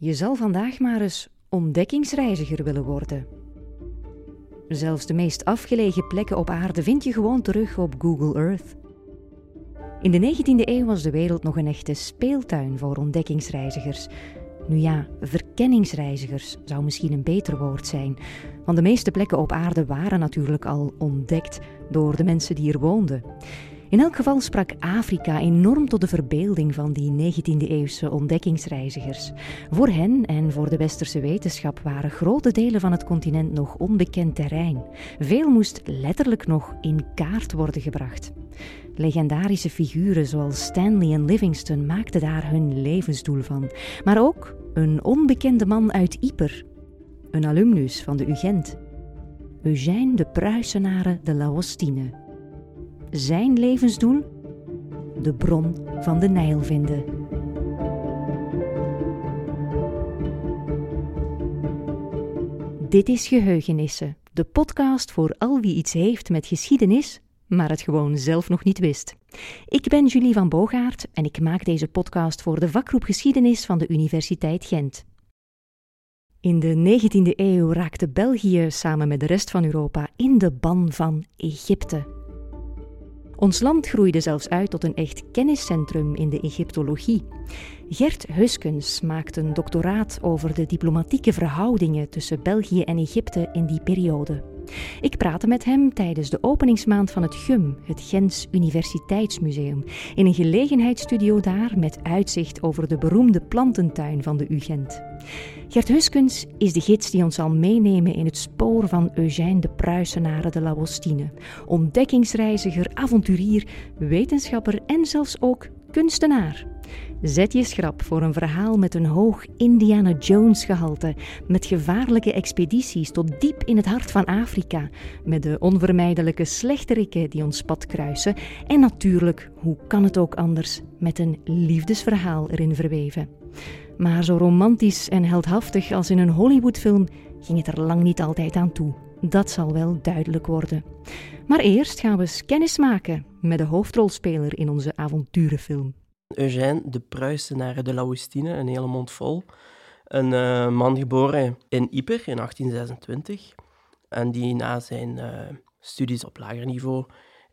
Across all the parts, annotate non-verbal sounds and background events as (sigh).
Je zal vandaag maar eens ontdekkingsreiziger willen worden. Zelfs de meest afgelegen plekken op aarde vind je gewoon terug op Google Earth. In de 19e eeuw was de wereld nog een echte speeltuin voor ontdekkingsreizigers. Nu ja, verkenningsreizigers zou misschien een beter woord zijn, want de meeste plekken op aarde waren natuurlijk al ontdekt door de mensen die er woonden. In elk geval sprak Afrika enorm tot de verbeelding van die 19e-eeuwse ontdekkingsreizigers. Voor hen en voor de westerse wetenschap waren grote delen van het continent nog onbekend terrein. Veel moest letterlijk nog in kaart worden gebracht. Legendarische figuren zoals Stanley en Livingston maakten daar hun levensdoel van. Maar ook een onbekende man uit Yper, een alumnus van de UGent, Eugène de Pruisenare de Laostine zijn levensdoel de bron van de Nijl vinden. Dit is Geheugenissen, de podcast voor al wie iets heeft met geschiedenis, maar het gewoon zelf nog niet wist. Ik ben Julie van Bogaert en ik maak deze podcast voor de vakgroep Geschiedenis van de Universiteit Gent. In de 19e eeuw raakte België samen met de rest van Europa in de ban van Egypte. Ons land groeide zelfs uit tot een echt kenniscentrum in de Egyptologie. Gert Huskens maakte een doctoraat over de diplomatieke verhoudingen tussen België en Egypte in die periode. Ik praatte met hem tijdens de openingsmaand van het GUM, het Gens Universiteitsmuseum, in een gelegenheidsstudio daar met uitzicht over de beroemde plantentuin van de UGent. Gert Huskens is de gids die ons zal meenemen in het spoor van Eugène de Pruisenare de Lawostine. Ontdekkingsreiziger, avonturier, wetenschapper en zelfs ook kunstenaar. Zet je schrap voor een verhaal met een hoog Indiana Jones gehalte, met gevaarlijke expedities tot diep in het hart van Afrika, met de onvermijdelijke slechterikken die ons pad kruisen en natuurlijk, hoe kan het ook anders, met een liefdesverhaal erin verweven. Maar zo romantisch en heldhaftig als in een Hollywoodfilm ging het er lang niet altijd aan toe. Dat zal wel duidelijk worden. Maar eerst gaan we eens kennis maken met de hoofdrolspeler in onze avonturenfilm. Eugène de Pruisenare de Laustine, een hele mond vol. Een uh, man geboren in Yper in 1826 en die na zijn uh, studies op lager niveau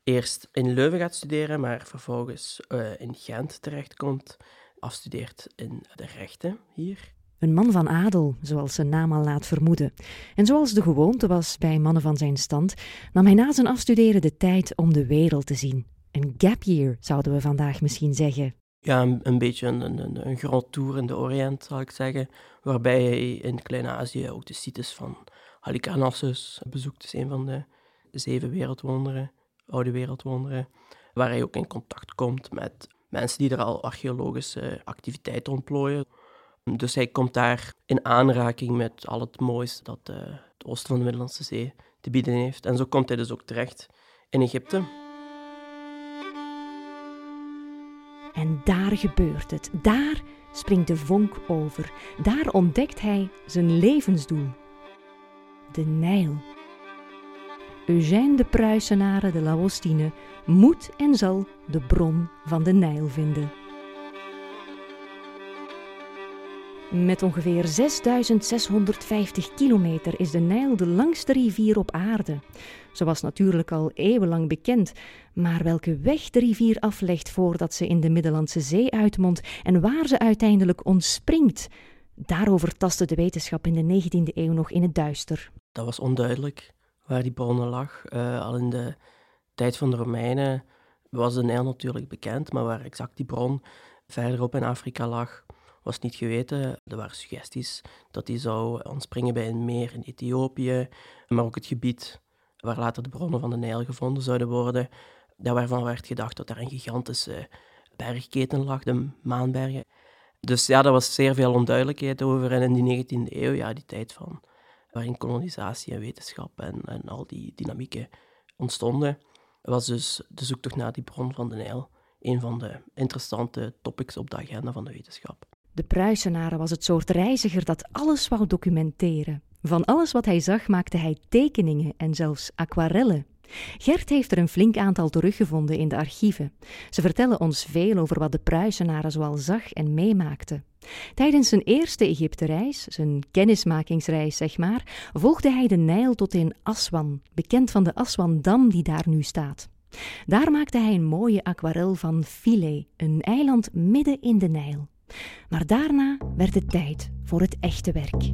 eerst in Leuven gaat studeren, maar vervolgens uh, in Gent terechtkomt afstudeert in de rechten hier. Een man van adel, zoals zijn naam al laat vermoeden. En zoals de gewoonte was bij mannen van zijn stand, nam hij na zijn afstuderen de tijd om de wereld te zien. Een gap year, zouden we vandaag misschien zeggen. Ja, een, een beetje een, een, een grand tour in de Oriënt, zal ik zeggen. Waarbij hij in Klein-Azië ook de sites van Halicarnassus bezoekt. is een van de zeven wereldwonderen, oude wereldwonderen. Waar hij ook in contact komt met mensen die er al archeologische activiteiten ontplooien. Dus hij komt daar in aanraking met al het moois dat uh, het oosten van de Middellandse Zee te bieden heeft. En zo komt hij dus ook terecht in Egypte. En daar gebeurt het. Daar springt de vonk over. Daar ontdekt hij zijn levensdoel. De Nijl. Eugène de Pruisenare de Laostine moet en zal de bron van de Nijl vinden. Met ongeveer 6650 kilometer is de Nijl de langste rivier op aarde. Ze was natuurlijk al eeuwenlang bekend, maar welke weg de rivier aflegt voordat ze in de Middellandse Zee uitmondt en waar ze uiteindelijk ontspringt, daarover tastte de wetenschap in de 19e eeuw nog in het duister. Dat was onduidelijk waar die bronnen lag. Uh, al in de tijd van de Romeinen was de Nijl natuurlijk bekend, maar waar exact die bron verderop in Afrika lag, was niet geweten. Er waren suggesties dat die zou ontspringen bij een meer in Ethiopië, maar ook het gebied waar later de bronnen van de Nijl gevonden zouden worden, daar waarvan werd gedacht dat er een gigantische bergketen lag, de Maanbergen. Dus ja, daar was zeer veel onduidelijkheid over. En in die 19e eeuw, ja, die tijd van waarin kolonisatie en wetenschap en, en al die dynamieken ontstonden, was dus de zoektocht naar die bron van de Nijl een van de interessante topics op de agenda van de wetenschap. De Pruisenaren was het soort reiziger dat alles wou documenteren. Van alles wat hij zag maakte hij tekeningen en zelfs aquarellen. Gert heeft er een flink aantal teruggevonden in de archieven. Ze vertellen ons veel over wat de Pruisenaren zoal zag en meemaakte. Tijdens zijn eerste Egypte-reis, zijn kennismakingsreis zeg maar, volgde hij de Nijl tot in Aswan, bekend van de Aswan-dam die daar nu staat. Daar maakte hij een mooie aquarel van Philae, een eiland midden in de Nijl. Maar daarna werd het tijd voor het echte werk.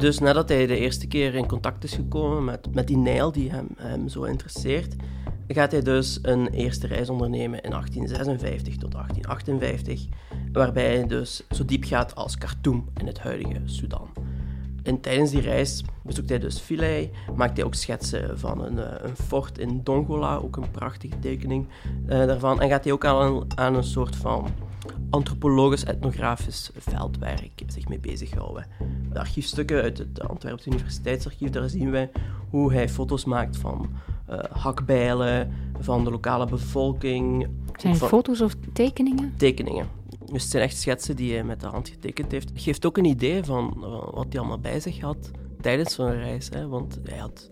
Dus nadat hij de eerste keer in contact is gekomen met, met die Nijl die hem, hem zo interesseert, gaat hij dus een eerste reis ondernemen in 1856 tot 1858, waarbij hij dus zo diep gaat als Khartoum in het huidige Sudan. En tijdens die reis bezoekt hij dus Philae, maakt hij ook schetsen van een, eh, een fort in Dongola, ook een prachtige tekening uh, daarvan. En gaat hij ook aan, aan een soort van antropologisch-etnografisch veldwerk zich mee bezighouden. De archiefstukken uit het Antwerpse Universiteitsarchief, daar zien wij hoe hij foto's maakt van uh, hakbijlen, van de lokale bevolking. Zijn het foto's of tekeningen? Tekeningen. Dus het zijn echt schetsen die hij met de hand getekend heeft. Geeft ook een idee van wat hij allemaal bij zich had tijdens zo'n reis. Hè? Want hij had,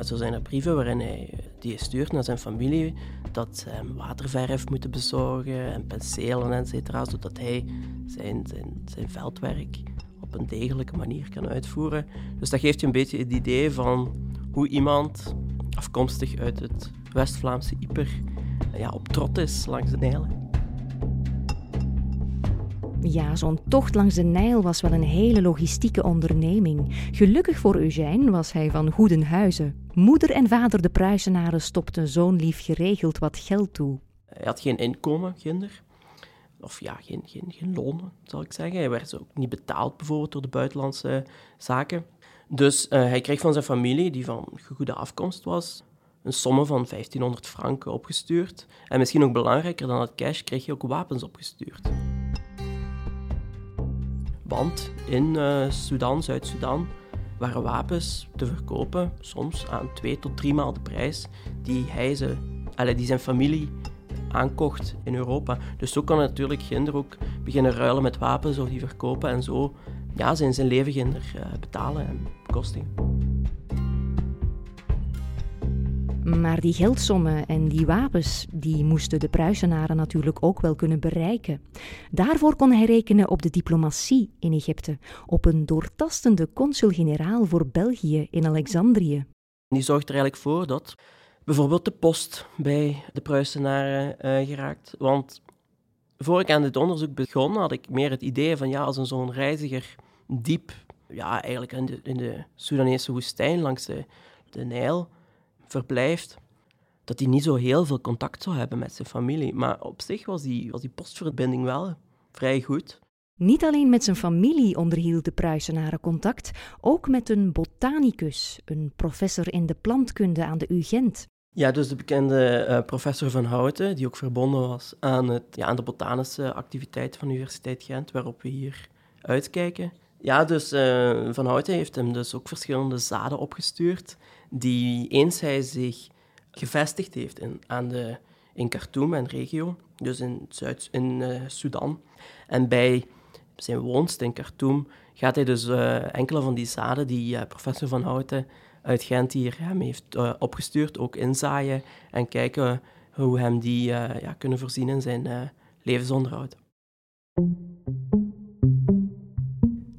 zo zijn er brieven waarin hij die stuurt naar zijn familie dat ze hem waterverf moeten bezorgen en penselen, et cetera, zodat hij zijn, zijn, zijn veldwerk op een degelijke manier kan uitvoeren. Dus dat geeft je een beetje het idee van hoe iemand, afkomstig uit het West-Vlaamse Ieper, ja, op trot is langs de Nijlen. Ja, zo'n tocht langs de Nijl was wel een hele logistieke onderneming. Gelukkig voor Eugène was hij van goeden huizen. Moeder en vader de Pruisenaren stopten zo'n lief geregeld wat geld toe. Hij had geen inkomen, kinder. Of ja, geen, geen, geen loon, zal ik zeggen. Hij werd ook niet betaald bijvoorbeeld door de buitenlandse zaken. Dus uh, hij kreeg van zijn familie, die van goede afkomst was, een somme van 1500 franken opgestuurd. En misschien ook belangrijker dan het cash, kreeg hij ook wapens opgestuurd. In uh, Sudan, Zuid-Sudan, waren wapens te verkopen, soms aan twee tot drie maal de prijs die hij ze, allez, die zijn familie aankocht in Europa. Dus zo kan natuurlijk Ginder ook beginnen ruilen met wapens of die verkopen en zo ja, zijn, zijn leven Ginder uh, betalen en bekostigen. Maar die geldsommen en die wapens, die moesten de Pruisenaren natuurlijk ook wel kunnen bereiken. Daarvoor kon hij rekenen op de diplomatie in Egypte, op een doortastende consul-generaal voor België in Alexandrië. Die zorgt er eigenlijk voor dat bijvoorbeeld de post bij de Pruisenaren uh, geraakt. Want voor ik aan dit onderzoek begon, had ik meer het idee van ja, als een zo'n reiziger diep, ja, eigenlijk in de, in de Soedanese woestijn langs de, de Nijl verblijft, dat hij niet zo heel veel contact zou hebben met zijn familie. Maar op zich was die, was die postverbinding wel vrij goed. Niet alleen met zijn familie onderhield de Pruisenaren contact, ook met een botanicus, een professor in de plantkunde aan de UGent. Ja, dus de bekende uh, professor Van Houten, die ook verbonden was aan, het, ja, aan de botanische activiteiten van de Universiteit Gent, waarop we hier uitkijken. Ja, dus uh, Van Houten heeft hem dus ook verschillende zaden opgestuurd die eens hij zich gevestigd heeft in, aan de, in Khartoum en regio, dus in, Zuid, in uh, Sudan. En bij zijn woonst in Khartoum gaat hij dus uh, enkele van die zaden die uh, professor Van Houten uit Gent hier hem heeft opgestuurd, ook inzaaien en kijken hoe hem die ja, kunnen voorzien in zijn levensonderhoud.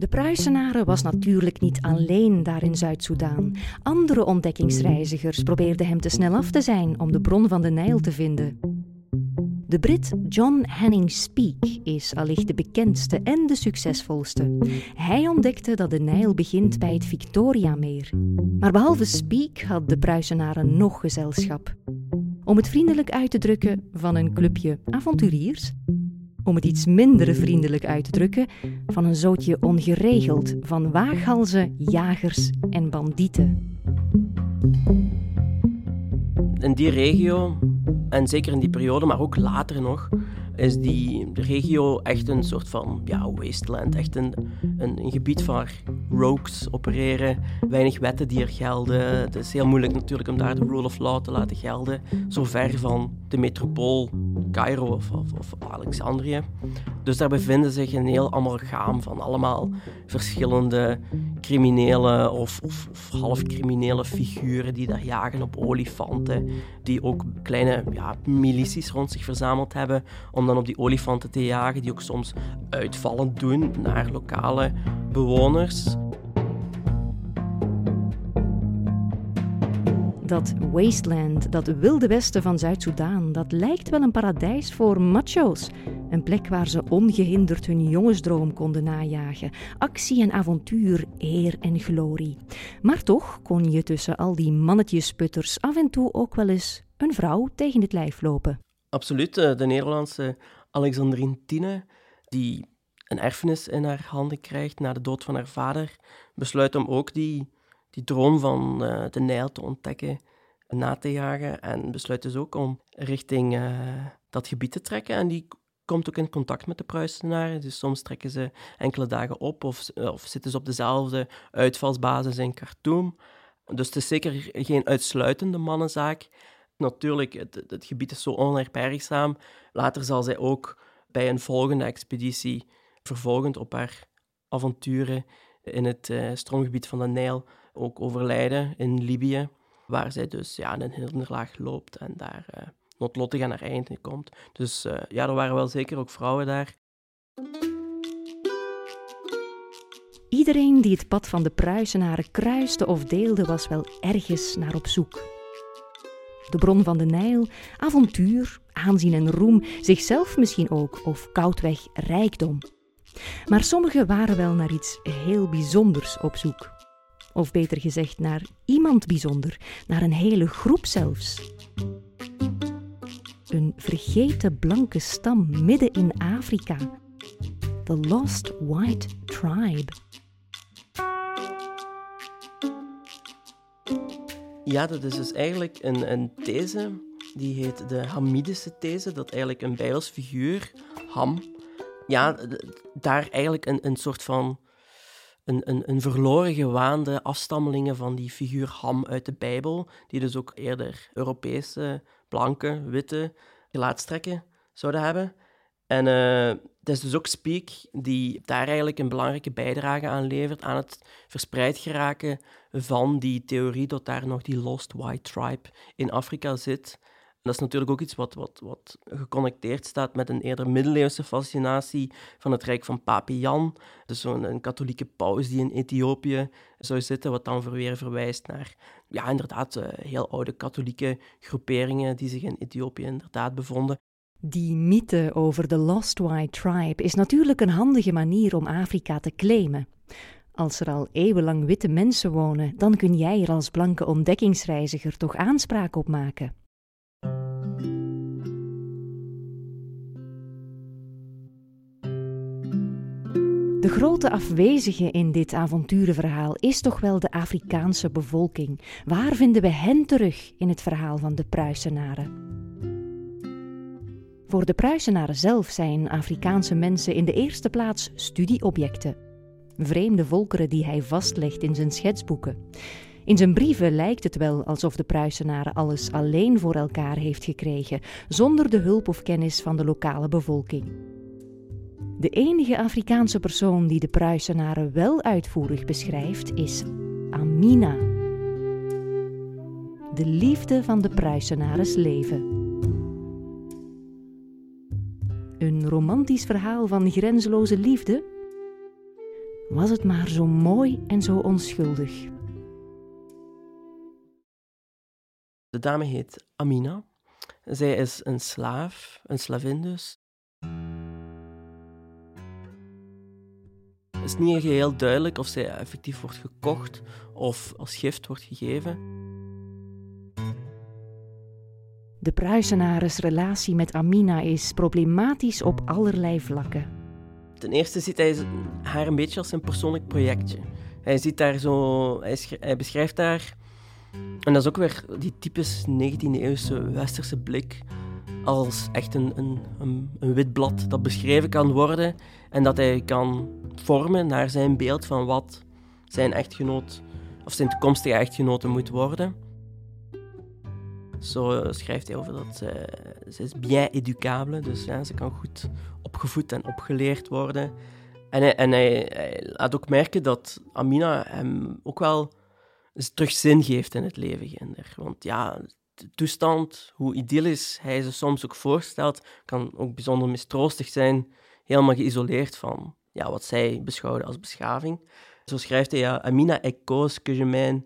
Pruisenaren was natuurlijk niet alleen daar in Zuid-Soedan. Andere ontdekkingsreizigers probeerden hem te snel af te zijn om de bron van de Nijl te vinden. De Brit John Henning Speak is allicht de bekendste en de succesvolste. Hij ontdekte dat de Nijl begint bij het Victoriameer. Maar behalve Speak had de Pruisenaren nog gezelschap. Om het vriendelijk uit te drukken van een clubje avonturiers om het iets minder vriendelijk uit te drukken, van een zootje ongeregeld van waaghalzen, jagers en bandieten. In die regio, en zeker in die periode, maar ook later nog, is die regio echt een soort van ja, wasteland. Echt een, een, een, gebied waar rogues opereren, weinig wetten die er gelden. Het is heel moeilijk natuurlijk om daar de rule of law te laten gelden. Zo ver van de metropool Cairo of, of, Alexandrië. Dus daar bevinden zich een heel amalgaam van allemaal verschillende criminele of, of, half-criminele figuren die daar jagen op olifanten. Die ook kleine ja, milities rond zich verzameld hebben om dan op die olifanten te jagen. Die ook soms uitvallen doen naar lokale bewoners. Dat wasteland, dat wilde westen van Zuid-Soedan, dat lijkt wel een paradijs voor macho's. Een plek waar ze ongehinderd hun jongensdroom konden najagen. Actie en avontuur, eer en glorie. Maar toch kon je tussen al die mannetjesputters af en toe ook wel eens een vrouw tegen het lijf lopen. Absoluut. Eh, de Nederlandse Alexandrine Tine, die een erfenis in haar handen krijgt na de dood van haar vader, besluit om ook die die droom van uh, de Nijl te ontdekken, na te jagen. En besluit dus ook om richting uh, dat gebied te trekken. En die komt ook in contact met de Pruisenaren. Dus soms trekken ze enkele dagen op of, of zitten ze op dezelfde uitvalsbasis in Khartoum. Dus het is zeker geen uitsluitende mannenzaak. Natuurlijk, het, het gebied is zo onherbergzaam. Later zal zij ook bij een volgende expeditie, vervolgend op haar avonturen in het uh, stroomgebied van de Nijl, ook overlijden in Libië, waar zij dus ja, een hinderlaag loopt en daar uh, noodlottig aan haar einde komt. Dus uh, ja, er waren wel zeker ook vrouwen daar. Iedereen die het pad van de Pruisenaren kruiste of deelde, was wel ergens naar op zoek. De bron van de Nijl, avontuur, aanzien en roem, zichzelf misschien ook, of koudweg rijkdom. Maar sommigen waren wel naar iets heel bijzonders op zoek. Of beter gezegd, naar iemand bijzonder, naar een hele groep zelfs. Een vergeten blanke stam midden in Afrika. The Lost White Tribe. Ja, dat is dus eigenlijk een, een these, die heet de Hamidische these, dat eigenlijk een bijbelsfiguur, Ham, ja, daar eigenlijk een, een soort van een, een, een verloren gewaande afstammelingen van die figuur Ham uit de Bijbel, die dus ook eerder Europese, blanke, witte gelaatstrekken zouden hebben. En uh, het is dus ook Speak die daar eigenlijk een belangrijke bijdrage aan levert aan het verspreid geraken van die theorie dat daar nog die Lost White Tribe in Afrika zit dat is natuurlijk ook iets wat, wat, wat geconnecteerd staat met een eerder middeleeuwse fascinatie van het Rijk van Papi Jan. Dus zo'n een katholieke paus die in Ethiopië zou zitten, wat dan weer verwijst naar, ja, inderdaad, eh, heel oude katholieke groeperingen die zich in Ethiopië inderdaad bevonden. Die mythe over de Lost White Tribe is natuurlijk een handige manier om Afrika te claimen. Als er al eeuwenlang witte mensen wonen, dan kun jij er als blanke ontdekkingsreiziger toch aanspraak op maken. De grote afwezige in dit avonturenverhaal is toch wel de Afrikaanse bevolking. Waar vinden we hen terug in het verhaal van de Pruisenaren? Voor de Pruisenaren zelf zijn Afrikaanse mensen in de eerste plaats studieobjecten. Vreemde volkeren die hij vastlegt in zijn schetsboeken. In zijn brieven lijkt het wel alsof de Pruisenaren alles alleen voor elkaar heeft gekregen, zonder de hulp of kennis van de lokale bevolking. De enige Afrikaanse persoon die de Pruisenaren wel uitvoerig beschrijft is Amina. De liefde van de Pruisenares leven. Een romantisch verhaal van grenzeloze liefde? Was het maar zo mooi en zo onschuldig. De dame heet Amina. Zij is een slaaf, een slavin dus, is niet geheel duidelijk of zij effectief wordt gekocht of als gift wordt gegeven. De Pruisenares relatie met Amina is problematisch op allerlei vlakken. Ten eerste ziet hij haar een beetje als een persoonlijk projectje. Hij ziet daar zo, hij, hij beschrijft daar, en dat is ook weer die typisch 19e-eeuwse westerse blik, als echt een, een, een, een wit blad dat beschreven kan worden en dat hij kan vormen naar zijn beeld van wat zijn echtgenoot of zijn toekomstige echtgenote moet worden. Zo schrijft hij over dat ze, ze is bien éducable, dus ze kan goed opgevoed en opgeleerd worden. En, hij, en hij, laat ook merken dat Amina hem ook wel terug zin geeft in het leven, Ginder. Want ja, toestand, hoe idyllisch hij ze soms ook voorstelt, kan ook bijzonder mistroostig zijn, helemaal geïsoleerd van ja, wat zij beschouwden als beschaving. Zo schrijft hij, ja, Amina est cause que je mène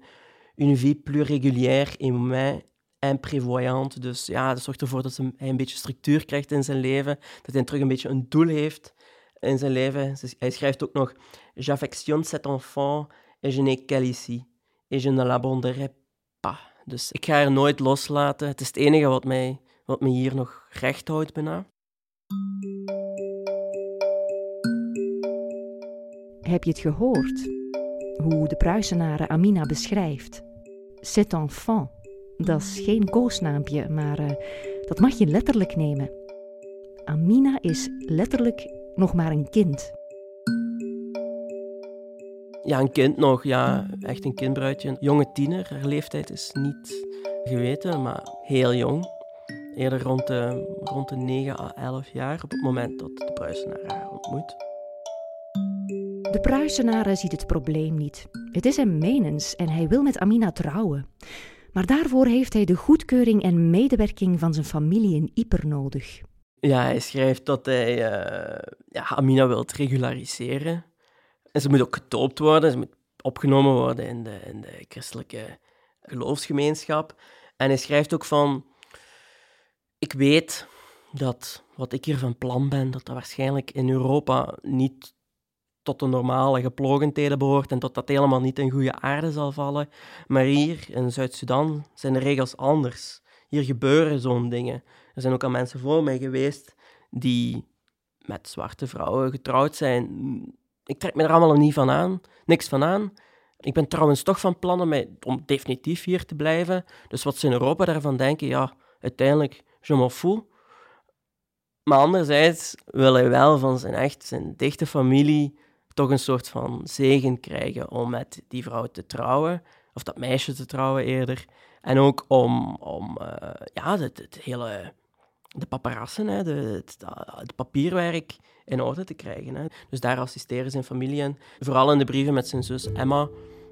une vie plus régulière et moins imprévoyante. Dus ja, dat zorgt ervoor dat hij een beetje structuur krijgt in zijn leven, dat hij terug een beetje een doel heeft in zijn leven. Hij schrijft ook nog, j'affectionne cet enfant et je n'ai qu'elle ici, et je ne l'abandonnerai pas. Dus ik ga haar nooit loslaten. Het is het enige wat mij, wat mij hier nog recht houdt bijna. Heb je het gehoord? Hoe de Pruisenaren Amina beschrijft. Cet enfant. Dat is geen koosnaampje, maar uh, dat mag je letterlijk nemen. Amina is letterlijk nog maar een kind. Ja, een kind nog, ja, echt een kindbruidje. Een jonge tiener, haar leeftijd is niet geweten, maar heel jong. Eerder rond de, rond de 9 à 11 jaar, op het moment dat de Pruisenaar haar ontmoet. De Pruisenaar ziet het probleem niet. Het is hem menens en hij wil met Amina trouwen. Maar daarvoor heeft hij de goedkeuring en medewerking van zijn familie in Yper nodig. Ja, hij schrijft dat hij uh, ja, Amina wil regulariseren. En ze moet ook getoopt worden, ze moet opgenomen worden in de, in de christelijke geloofsgemeenschap. En hij schrijft ook van, ik weet dat wat ik hier van plan ben, dat dat waarschijnlijk in Europa niet tot de normale geplogendheden behoort en dat dat helemaal niet in goede aarde zal vallen. Maar hier in Zuid-Sudan zijn de regels anders. Hier gebeuren zo'n dingen. Er zijn ook al mensen voor mij geweest die met zwarte vrouwen getrouwd zijn. Ik trek me er allemaal niet van aan, niks van aan. Ik ben trouwens toch van plannen om definitief hier te blijven. Dus wat ze in Europa daarvan denken, ja, uiteindelijk, je m'en fous. Maar anderzijds wil hij wel van zijn echt, zijn dichte familie, toch een soort van zegen krijgen om met die vrouw te trouwen. Of dat meisje te trouwen eerder. En ook om, om uh, ja, het, hele, de paparassen, hè, de, het, het, papierwerk in orde te krijgen. Hè. Dus daar assisteren zijn familie in. Vooral in de brieven met zijn zus Emma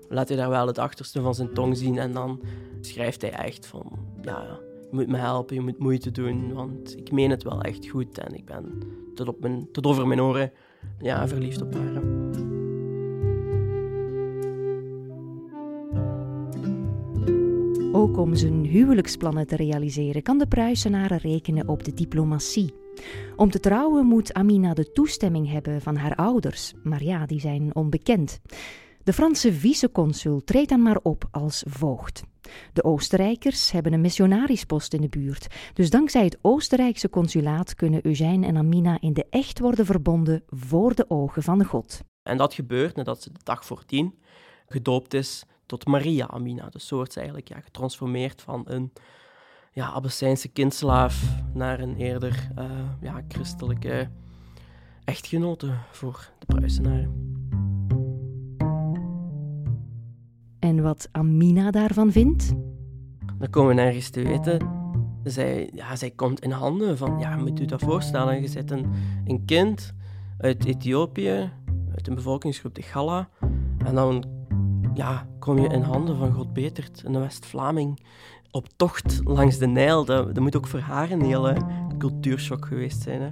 laat hij daar wel het achterste van zijn tong zien. En dan schrijft hij echt van, ja, je moet me helpen, je moet moeite doen, want ik meen het wel echt goed. En ik ben tot, op mijn, tot over mijn oren ja, verliefd op haar. Ook om zijn huwelijksplannen te realiseren kan de Pruisenaren rekenen op de diplomatie. Om te trouwen moet Amina de toestemming hebben van haar ouders, maar ja, die zijn onbekend. De Franse viceconsul treedt dan maar op als voogd. De Oostenrijkers hebben een missionariespost in de buurt, dus dankzij het Oostenrijkse consulaat kunnen Eugène en Amina in de echt worden verbonden voor de ogen van God. En dat gebeurt nadat ze de dag voordien gedoopt is tot Maria Amina. Dus zo wordt ze eigenlijk ja, getransformeerd van een ja, Abyssijnse kindslaaf naar een eerder uh, ja, christelijke echtgenote voor de Pruisenaren. En wat Amina daarvan vindt? Dan komen we nergens te weten. Zij, ja, zij komt in handen van, ja, moet u dat voorstellen, je zet een, een kind uit Ethiopië, uit een bevolkingsgroep de Galla, en dan ja, kom je in handen van God Betert, een West-Vlaming, op tocht langs de Nijl. Dat, moet ook voor haar een hele cultuurshock geweest zijn. Hè?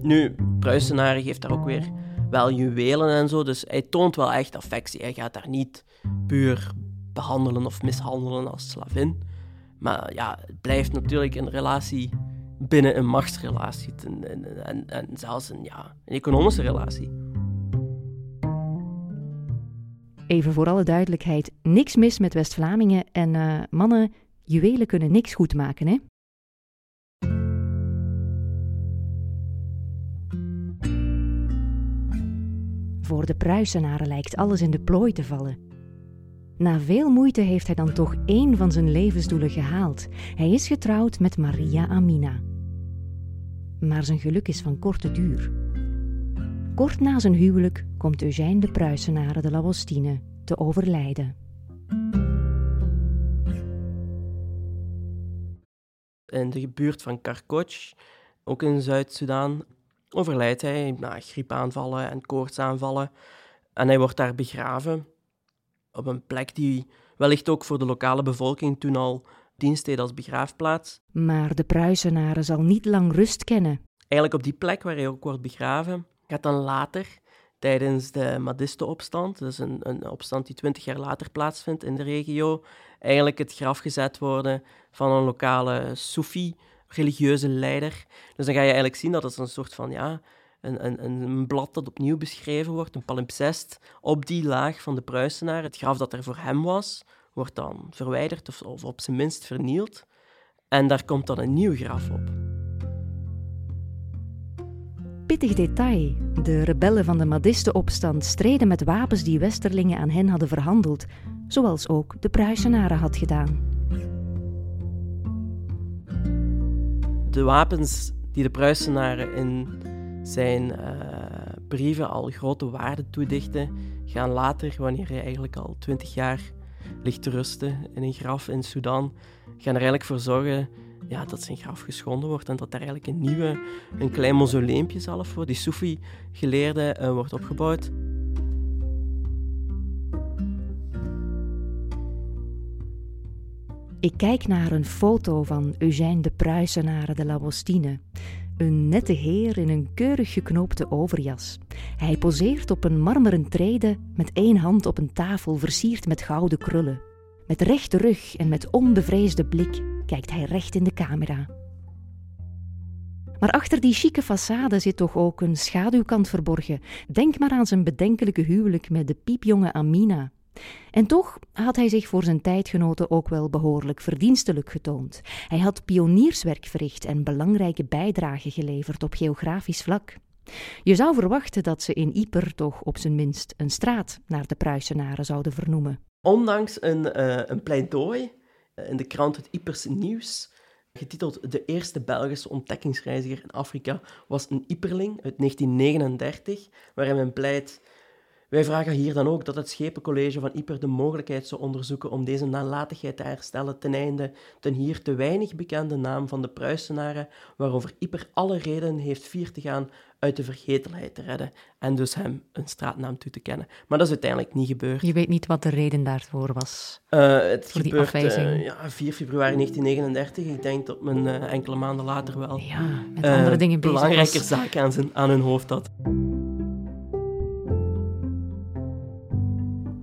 Nu, Pruisenaren geeft daar ook weer wel juwelen en zo. Dus hij toont wel echt affectie. Hij gaat daar niet puur behandelen of mishandelen als slavin. Maar ja, het blijft natuurlijk een relatie binnen een machtsrelatie. En, en, en zelfs een, ja, een economische relatie. Even voor alle duidelijkheid, niks mis met West-Vlamingen. En uh, mannen, juwelen kunnen niks goed maken, hè? Voor de Pruisenaren lijkt alles in de plooi te vallen. Na veel moeite heeft hij dan toch één van zijn levensdoelen gehaald. Hij is getrouwd met Maria Amina. Maar zijn geluk is van korte duur. Kort na zijn huwelijk komt Eugène de Pruisenaren de Lawostine te overlijden. In de buurt van Karkoch, ook in Zuid-Soedan, overlijdt hij na griepaanvallen en koortsaanvallen. En hij wordt daar begraven op een plek die wellicht ook voor de lokale bevolking toen al dienst deed als begraafplaats. Maar de Pruisenaren zal niet lang rust kennen. Eigenlijk op die plek waar hij ook wordt begraven, gaat dan later, tijdens de Madistenopstand, dus een, een opstand die twintig jaar later plaatsvindt in de regio, eigenlijk het graf gezet worden van een lokale Soefi, religieuze leider. Dus dan ga je eigenlijk zien dat het een soort van, ja, een, een, een blad dat opnieuw beschreven wordt, een palimpsest, op die laag van de Pruisenaar. Het graf dat er voor hem was, wordt dan verwijderd of, of op zijn minst vernield. En daar komt dan een nieuw graf op. Pittig detail. De rebellen van de Madistenopstand streden met wapens die Westerlingen aan hen hadden verhandeld, zoals ook de Pruisenaren had gedaan. De wapens die de Pruisenaren in zijn uh, brieven al grote waarde toedichten, gaan later, wanneer hij eigenlijk al twintig jaar ligt te rusten in een graf in Sudan, gaan er eigenlijk voor zorgen ja, dat zijn graf geschonden wordt en dat daar eigenlijk een nieuwe, een klein mausoleumpje zelf voor die Soefi-geleerden uh, wordt opgebouwd. Ik kijk naar een foto van Eugène de Pruisenare de Labostine. Een nette heer in een keurig geknoopte overjas. Hij poseert op een marmeren trede met één hand op een tafel versierd met gouden krullen. Met rechte rug en met onbevreesde blik kijkt hij recht in de camera. Maar achter die chique façade zit toch ook een schaduwkant verborgen. Denk maar aan zijn bedenkelijke huwelijk met de piepjonge Amina. En toch had hij zich voor zijn tijdgenoten ook wel behoorlijk verdienstelijk getoond. Hij had pionierswerk verricht en belangrijke bijdragen geleverd op geografisch vlak. Je zou verwachten dat ze in Ieper toch op zijn minst een straat naar de Pruisenaren zouden vernoemen. Ondanks een, uh, een pleidooi in de krant Het Ieperse Nieuws, getiteld De eerste Belgische ontdekkingsreiziger in Afrika, was een Ieperling uit 1939, waarin men pleit wij vragen hier dan ook dat het Schepencollege van Ieper de mogelijkheid zou onderzoeken om deze nalatigheid te herstellen ten einde ten hier te weinig bekende naam van de Pruisenaren, waarover Ieper alle reden heeft vier te gaan, uit de vergetelheid te redden en dus hem een straatnaam toe te kennen. Maar dat is uiteindelijk niet gebeurd. Je weet niet wat de reden daarvoor was? Uh, het voor gebeurt uh, ja, 4 februari 1939. Ik denk dat men uh, enkele maanden later wel ja, met andere dingen bezig belangrijker zaken aan, zijn, aan hun hoofd had.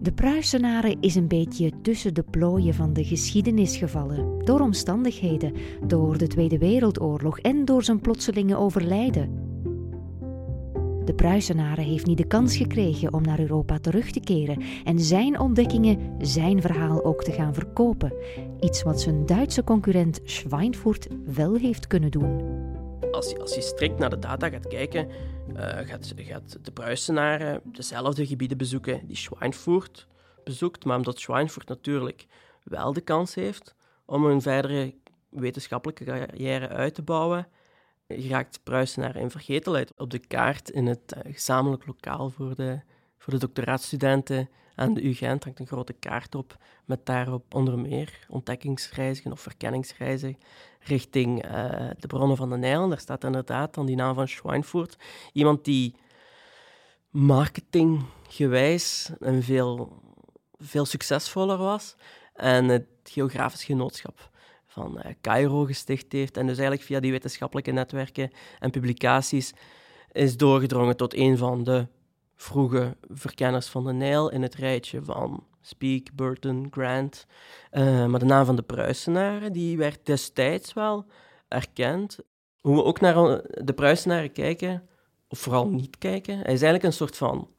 De Pruisenaren is een beetje tussen de plooien van de geschiedenis gevallen, door omstandigheden, door de Tweede Wereldoorlog en door zijn plotselinge overlijden. De Pruisenaren heeft niet de kans gekregen om naar Europa terug te keren en zijn ontdekkingen, zijn verhaal ook te gaan verkopen. Iets wat zijn Duitse concurrent Schweinfurt wel heeft kunnen doen. Als je, als je strikt naar de data gaat kijken, gaat, gaat de Pruisenaren dezelfde gebieden bezoeken die Schweinfurt bezoekt. Maar omdat Schweinfurt natuurlijk wel de kans heeft om een verdere wetenschappelijke carrière uit te bouwen, raakt Pruisenaar in vergetelheid. Op de kaart in het uh, gezamenlijk lokaal voor de, voor de doctoraatstudenten aan de UGent hangt een grote kaart op met daarop onder meer ontdekkingsreizigen of verkenningsreizen richting uh, de bronnen van de Nijl. Daar staat inderdaad dan die naam van Schweinfurt. Iemand die marketinggewijs en veel, veel succesvoller was en het geografisch genootschap van uh, Cairo gesticht heeft. En dus eigenlijk via die wetenschappelijke netwerken en publicaties is doorgedrongen tot een van de vroege verkenners van de Nijl in het rijtje van Speak, Burton, Grant. Uh, maar de naam van de Pruisenaren die werd destijds wel erkend. Hoe we ook naar de Pruisenaren kijken, of vooral niet kijken, hij is eigenlijk een soort van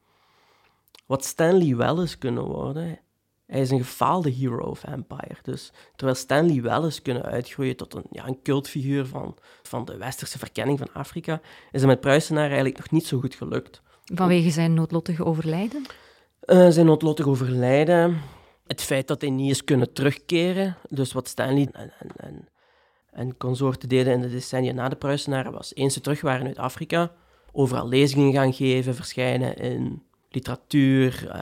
wat Stanley wel eens kunnen worden. Hij is een gefaalde hero of empire. Dus terwijl Stanley wel eens kunnen uitgroeien tot een, ja, een cultfiguur van, van de westerse verkenning van Afrika, is het met Pruisenaren eigenlijk nog niet zo goed gelukt. Vanwege zijn noodlottige overlijden? Uh, zijn noodlottig overlijden. Het feit dat hij niet is kunnen terugkeren. Dus wat Stanley en, en, en, en consorten deden in de decennia na de Pruisenaren was eens ze terug waren uit Afrika, overal lezingen gaan geven, verschijnen in literatuur. Uh...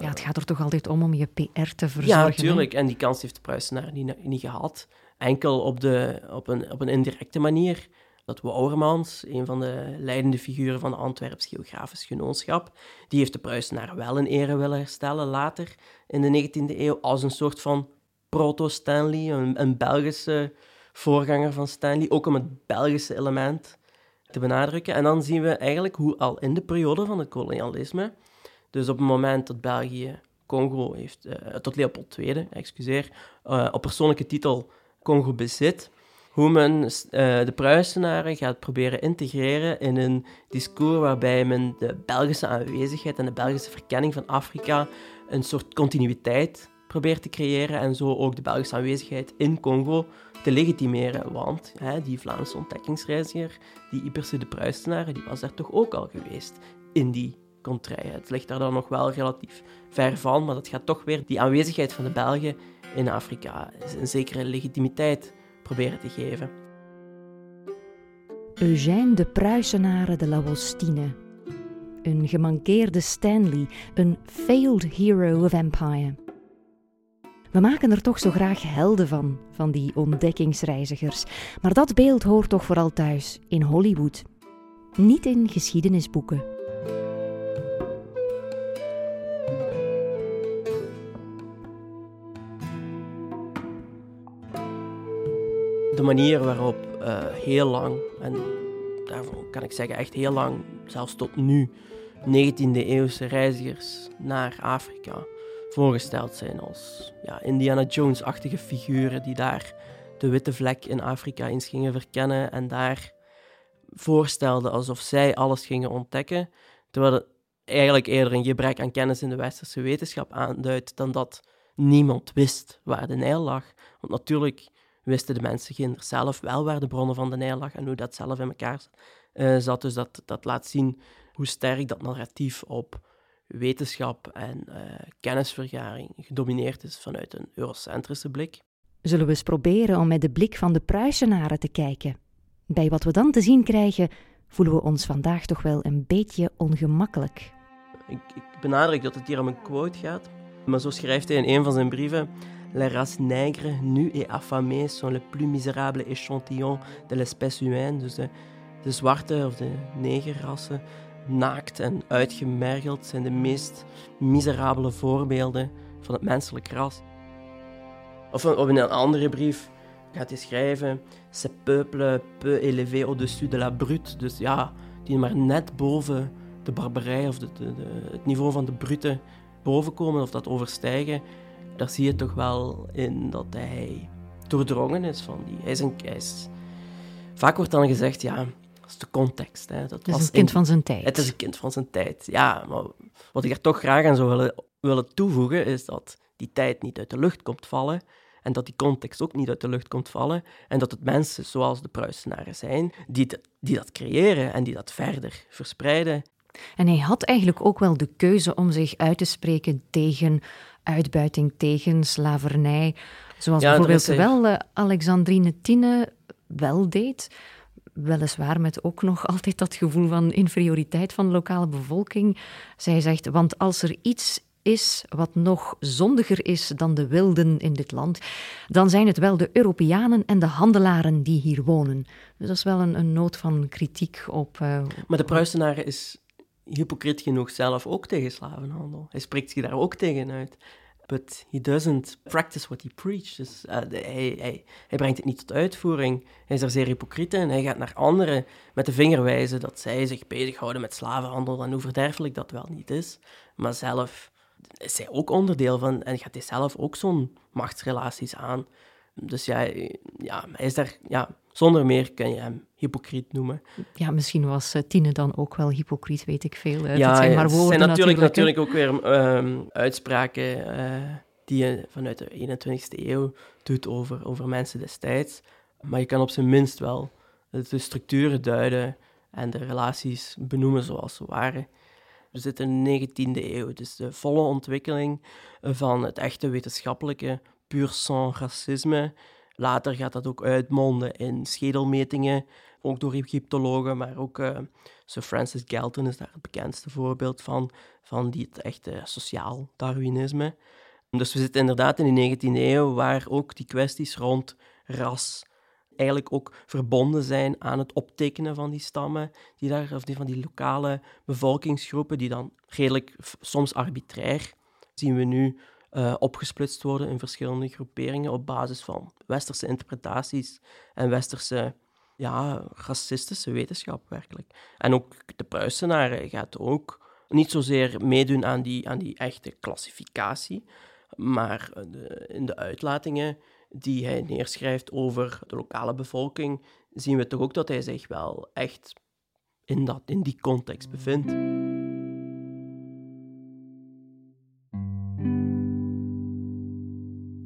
ja, het gaat er toch altijd om om je PR te verzorgen. Ja, natuurlijk. En die kans heeft de Pruisenaar niet, niet gehad. enkel op, de, op, een, op een indirecte manier. Dat Wouwermans, een van de leidende figuren van de Antwerps Geografisch Genootschap, die heeft de Pruisenaar wel in ere willen herstellen later in de 19e eeuw als een soort van proto-Stanley, een, een Belgische voorganger van Stanley, ook om het Belgische element te benadrukken. En dan zien we eigenlijk hoe al in de periode van het kolonialisme, dus op het moment dat België Congo heeft, uh, tot Leopold II, excuseer, uh, op persoonlijke titel Congo bezit, hoe men uh, de Pruisenaren gaat proberen integreren in een discours waarbij men de Belgische aanwezigheid en de Belgische verkenning van Afrika een soort continuïteit probeert te creëren en zo ook de Belgische aanwezigheid in Congo te legitimeren. Want hè, die Vlaamse ontdekkingsreiziger, die Iperse de Pruisenaren, die was daar toch ook al geweest in die contrij. Het ligt daar dan nog wel relatief ver van, maar dat gaat toch weer die aanwezigheid van de Belgen in Afrika een zekere legitimiteit proberen te geven. Eugène de Pruisenaren de la Wostine. Een gemankeerde Stanley, een failed hero of empire. We maken er toch zo graag helden van, van die ontdekkingsreizigers. Maar dat beeld hoort toch vooral thuis in Hollywood, niet in geschiedenisboeken. De manier waarop uh, heel lang, en daarvan kan ik zeggen echt heel lang, zelfs tot nu, 19e-eeuwse reizigers naar Afrika voorgesteld zijn als ja, Indiana Jones-achtige figuren die daar de witte vlek in Afrika eens gingen verkennen en daar voorstelden alsof zij alles gingen ontdekken, terwijl het eigenlijk eerder een gebrek aan kennis in de westerse wetenschap aanduidt dan dat niemand wist waar de Nijl lag. Want natuurlijk wisten de mensen zelf wel waar de bronnen van de Nijl lag en hoe dat zelf in elkaar uh, zat. Dus dat, dat laat zien hoe sterk dat narratief op wetenschap en uh, kennisvergaring gedomineerd is vanuit een eurocentrische blik. Zullen we eens proberen om met de blik van de Pruisenaren te kijken? Bij wat we dan te zien krijgen, voelen we ons vandaag toch wel een beetje ongemakkelijk. Ik, ik benadruk dat het hier om een quote gaat, maar zo schrijft hij in een van zijn brieven: Les races nègres, nues et affamées sont le plus misérable échantillon de l'espèce humaine. Dus de, zwarte of de negerrassen naakt en uitgemergeld zijn de meest miserabele voorbeelden van het menselijk ras. Of, in een andere brief gaat hij schrijven: Ce peuple peu élevé au-dessus de la brute. Dus ja, die maar net boven de barbarij of de, de, het niveau van de brute bovenkomen of dat overstijgen. Daar zie je toch wel in dat hij doordrongen is van die. Hij is een, hij is, vaak wordt dan gezegd: ja, is de context. Hè. Dat het is een kind van zijn tijd. Het is een kind van zijn tijd, ja. Maar wat ik er toch graag aan zou willen, willen toevoegen, is dat die tijd niet uit de lucht komt vallen en dat die context ook niet uit de lucht komt vallen en dat het mensen zoals de Pruisenaren zijn die, die dat creëren en die dat verder verspreiden. En hij had eigenlijk ook wel de keuze om zich uit te spreken tegen uitbuiting, tegen slavernij, zoals bijvoorbeeld wel uh, Alexandrine Tine wel deed weliswaar met ook nog (laughs) altijd dat gevoel van inferioriteit van de lokale bevolking. Zij zegt, want als er iets is wat nog zondiger is dan de wilden in dit land, dan zijn het wel de Europeanen en de handelaren die hier wonen. Dus dat is wel een, een noot van kritiek op. Uh, maar de Pruisenaren is hypocriet genoeg zelf ook tegen slavenhandel. Hij spreekt zich daar ook tegen uit but he doesn't practice what he preaches. Dus, uh, hij, brengt het niet tot uitvoering. Hij is er zeer hypocriet in. Hij gaat naar anderen met de vinger wijzen dat zij zich bezighouden met slavenhandel en hoe verderfelijk dat wel niet is. Maar zelf is hij ook onderdeel van en gaat hij zelf ook zo'n machtsrelaties aan. Dus ja, ja, hij is daar, ja, zonder meer kun je hem hypocriet noemen. Ja, misschien was uh, Tine dan ook wel hypocriet, weet ik veel. Uh, ja, zijn maar woorden zijn natuurlijk, natuurlijk, ook weer um, uitspraken uh, die je vanuit de 21ste eeuw doet over, over mensen destijds. Maar je kan op zijn minst wel de structuren duiden en de relaties benoemen zoals ze waren. We zitten in de 19e eeuw, dus de volle ontwikkeling van het echte wetenschappelijke puur sans racisme. Later gaat dat ook uitmonden in schedelmetingen, ook door Egyptologen, maar ook uh, Sir Francis Galton is daar het bekendste voorbeeld van, van die, echte sociaal Darwinisme. Dus we zitten inderdaad in de 19e eeuw, waar ook die kwesties rond ras eigenlijk ook verbonden zijn aan het optekenen van die stammen, die daar, of die, van die lokale bevolkingsgroepen, die dan redelijk, soms arbitrair, zien we nu uh, opgesplitst worden in verschillende groeperingen op basis van westerse interpretaties en westerse ja, racistische wetenschap werkelijk. En ook de Pruisenaren gaat ook niet zozeer meedoen aan die, aan die echte klassificatie, maar de, in de uitlatingen die hij neerschrijft over de lokale bevolking, zien we toch ook dat hij zich wel echt in, dat, in die context bevindt.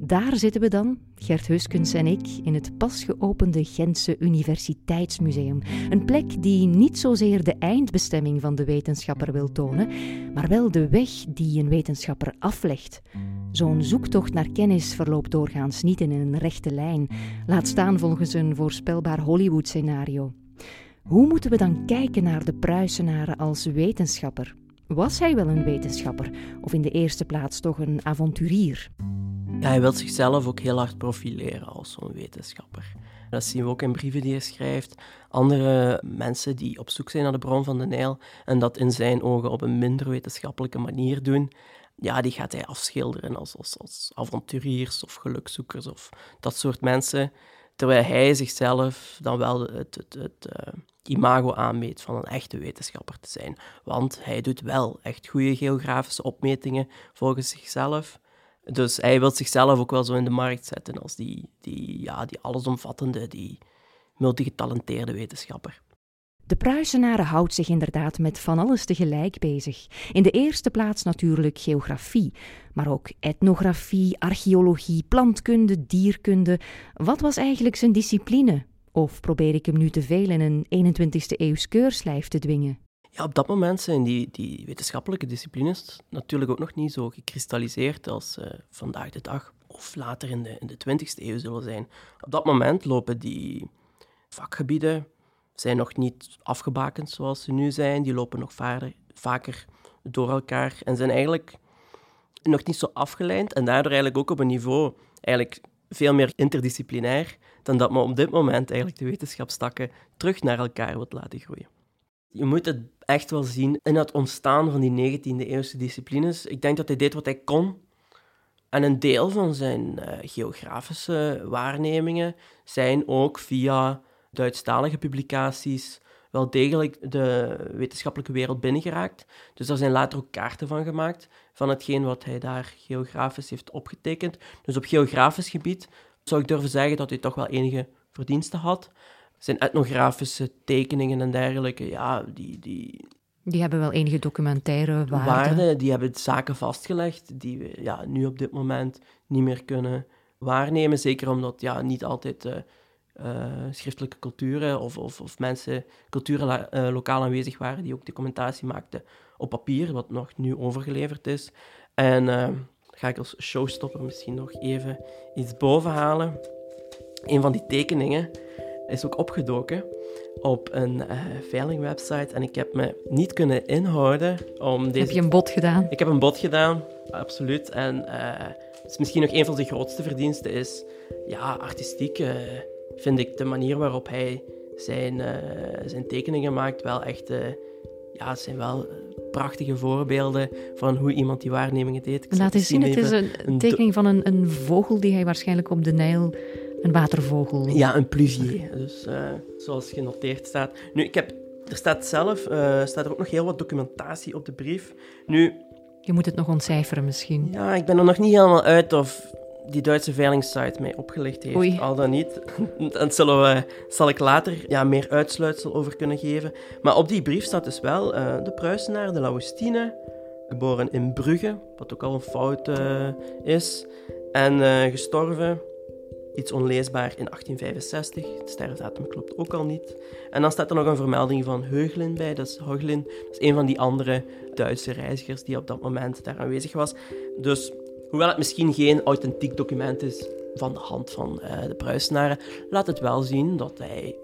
Daar zitten we dan, Gert Huskens en ik, in het pas geopende Gentse Universiteitsmuseum. Een plek die niet zozeer de eindbestemming van de wetenschapper wil tonen, maar wel de weg die een wetenschapper aflegt. Zo'n zoektocht naar kennis verloopt doorgaans niet in een rechte lijn, laat staan volgens een voorspelbaar Hollywood-scenario. Hoe moeten we dan kijken naar de Pruisenaren als wetenschapper? Was hij wel een wetenschapper of in de eerste plaats toch een avonturier? Hij wil zichzelf ook heel hard profileren als zo'n wetenschapper. Dat zien we ook in brieven die hij schrijft. Andere mensen die op zoek zijn naar de bron van de Nijl en dat in zijn ogen op een minder wetenschappelijke manier doen, ja, die gaat hij afschilderen als, als, avonturiers of gelukzoekers of dat soort mensen. Terwijl hij zichzelf dan wel het, het, het uh, imago aanmeet van een echte wetenschapper te zijn. Want hij doet wel echt goede geografische opmetingen volgens zichzelf. Dus hij wil zichzelf ook wel zo in de markt zetten als die, die, ja, die allesomvattende, die multigetalenteerde wetenschapper. De Pruisenaren houdt zich inderdaad met van alles tegelijk bezig. In de eerste plaats natuurlijk geografie, maar ook etnografie, archeologie, plantkunde, dierkunde. Wat was eigenlijk zijn discipline? Of probeer ik hem nu te veel in een 21ste eeuws keurslijf te dwingen? Ja, op dat moment zijn die, die wetenschappelijke disciplines natuurlijk ook nog niet zo gekristalliseerd als uh, vandaag de dag of later in de, in de 20e eeuw zullen zijn. Op dat moment lopen die vakgebieden zijn nog niet afgebakend zoals ze nu zijn. Die lopen nog vaker door elkaar en zijn eigenlijk nog niet zo afgeleid en daardoor eigenlijk ook op een niveau eigenlijk veel meer interdisciplinair dan dat men op dit moment eigenlijk de wetenschapstakken terug naar elkaar wilt laten groeien je moet het echt wel zien in het ontstaan van die 19e-eeuwse disciplines. Ik denk dat hij deed wat hij kon. En een deel van zijn uh, geografische waarnemingen zijn ook via Duitsstalige publicaties wel degelijk de wetenschappelijke wereld binnengeraakt. Dus er zijn later ook kaarten van gemaakt van hetgeen wat hij daar geografisch heeft opgetekend. Dus op geografisch gebied zou ik durven zeggen dat hij toch wel enige verdiensten had zijn etnografische tekeningen en dergelijke, ja, die, die, die hebben wel enige documentaire waarde. waarde. Die hebben zaken vastgelegd die we ja, nu op dit moment niet meer kunnen waarnemen. Zeker omdat ja, niet altijd uh, uh, schriftelijke culturen of, of, of mensen, culturen uh, lokaal aanwezig waren die ook documentatie maakten op papier, wat nog nu overgeleverd is. En ga ik als showstopper misschien nog even iets boven halen. Een van die tekeningen is ook opgedoken op een uh, veilingwebsite en ik heb me niet kunnen inhouden om deze... Heb je een bod gedaan? Ik heb een bod gedaan, absoluut. En uh, is misschien nog een van zijn grootste verdiensten is, ja, artistiek uh, vind ik de manier waarop hij zijn, zijn tekeningen maakt wel echt... ja, het zijn wel prachtige voorbeelden van hoe iemand die waarnemingen deed. Laat eens zien, het is een, een tekening van een, een vogel die hij waarschijnlijk op de Nijl een watervogel. Ja, een pluvier. Dus uh, zoals genoteerd staat. Nu, ik heb, er staat zelf uh, staat er ook nog heel wat documentatie op de brief. Nu... Je moet het nog ontcijferen misschien. Ja, ik ben er nog niet helemaal uit of die Duitse veilingssite mij opgelicht heeft. Oei. Al dan niet. (laughs) Zullen we, zal ik later ja, meer uitsluitsel over kunnen geven. Maar op die brief staat dus wel uh, de Pruisenaar, de Laustine, geboren in Brugge, wat ook al een fout uh, is, en uh, gestorven iets onleesbaar in 1865. De sterfdatum klopt ook al niet. En dan staat er nog een vermelding van Heuglin bij. Dat is Heuglin, dat is een van die andere Duitse reizigers die op dat moment daar aanwezig was. Dus hoewel het misschien geen authentiek document is van de hand van uh, de Pruisenaren, laat het wel zien dat hij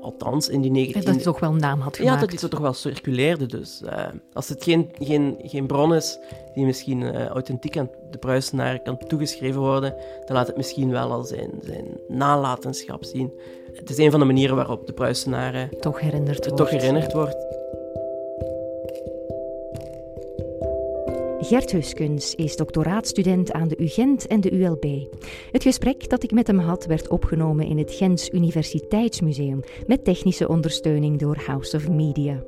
Althans, in die 19... En dat hij toch wel naam had gemaakt. Ja, dat hij toch wel circuleerde. Dus uh, als het geen, geen, geen bron is die misschien uh, authentiek aan de Pruisenaar kan toegeschreven worden, dan laat het misschien wel al zijn, zijn nalatenschap zien. Het is een van de manieren waarop de Pruisenaren toch herinnerd wordt. Toch herinnerd wordt. Gert Huskens is doctoraatstudent aan de UGent en de ULB. Het gesprek dat ik met hem had werd opgenomen in het Gens Universiteitsmuseum met technische ondersteuning door House of Media.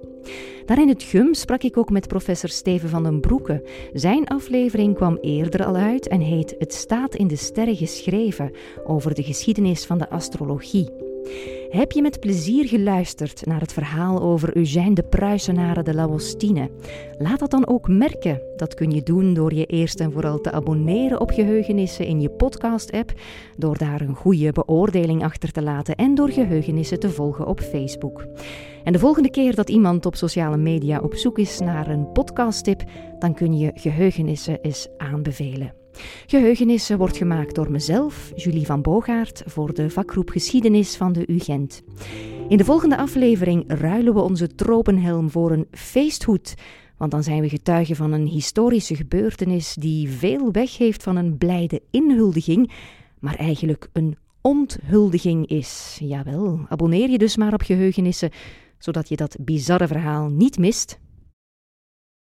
Daar in het GUM sprak ik ook met professor Steven van den Broeke. Zijn aflevering kwam eerder al uit en heet Het staat in de sterren geschreven over de geschiedenis van de astrologie. Heb je met plezier geluisterd naar het verhaal over Eugène de Pruisenaren de Lawostine? Laat dat dan ook merken. Dat kun je doen door je eerst en vooral te abonneren op Geheugenissen in je podcast-app, door daar een goede beoordeling achter te laten en door Geheugenissen te volgen op Facebook. En de volgende keer dat iemand op sociale media op zoek is naar een podcasttip, dan kun je Geheugenissen eens aanbevelen. Geheugenissen wordt gemaakt door mezelf, Julie van Bogaert, voor de vakgroep Geschiedenis van de UGent. In de volgende aflevering ruilen we onze tropenhelm voor een feesthoed, want dan zijn we getuigen van een historische gebeurtenis die veel weg heeft van een blijde inhuldiging, maar eigenlijk een onthuldiging is. Jawel, abonneer je dus maar op Geheugenissen, zodat je dat bizarre verhaal niet mist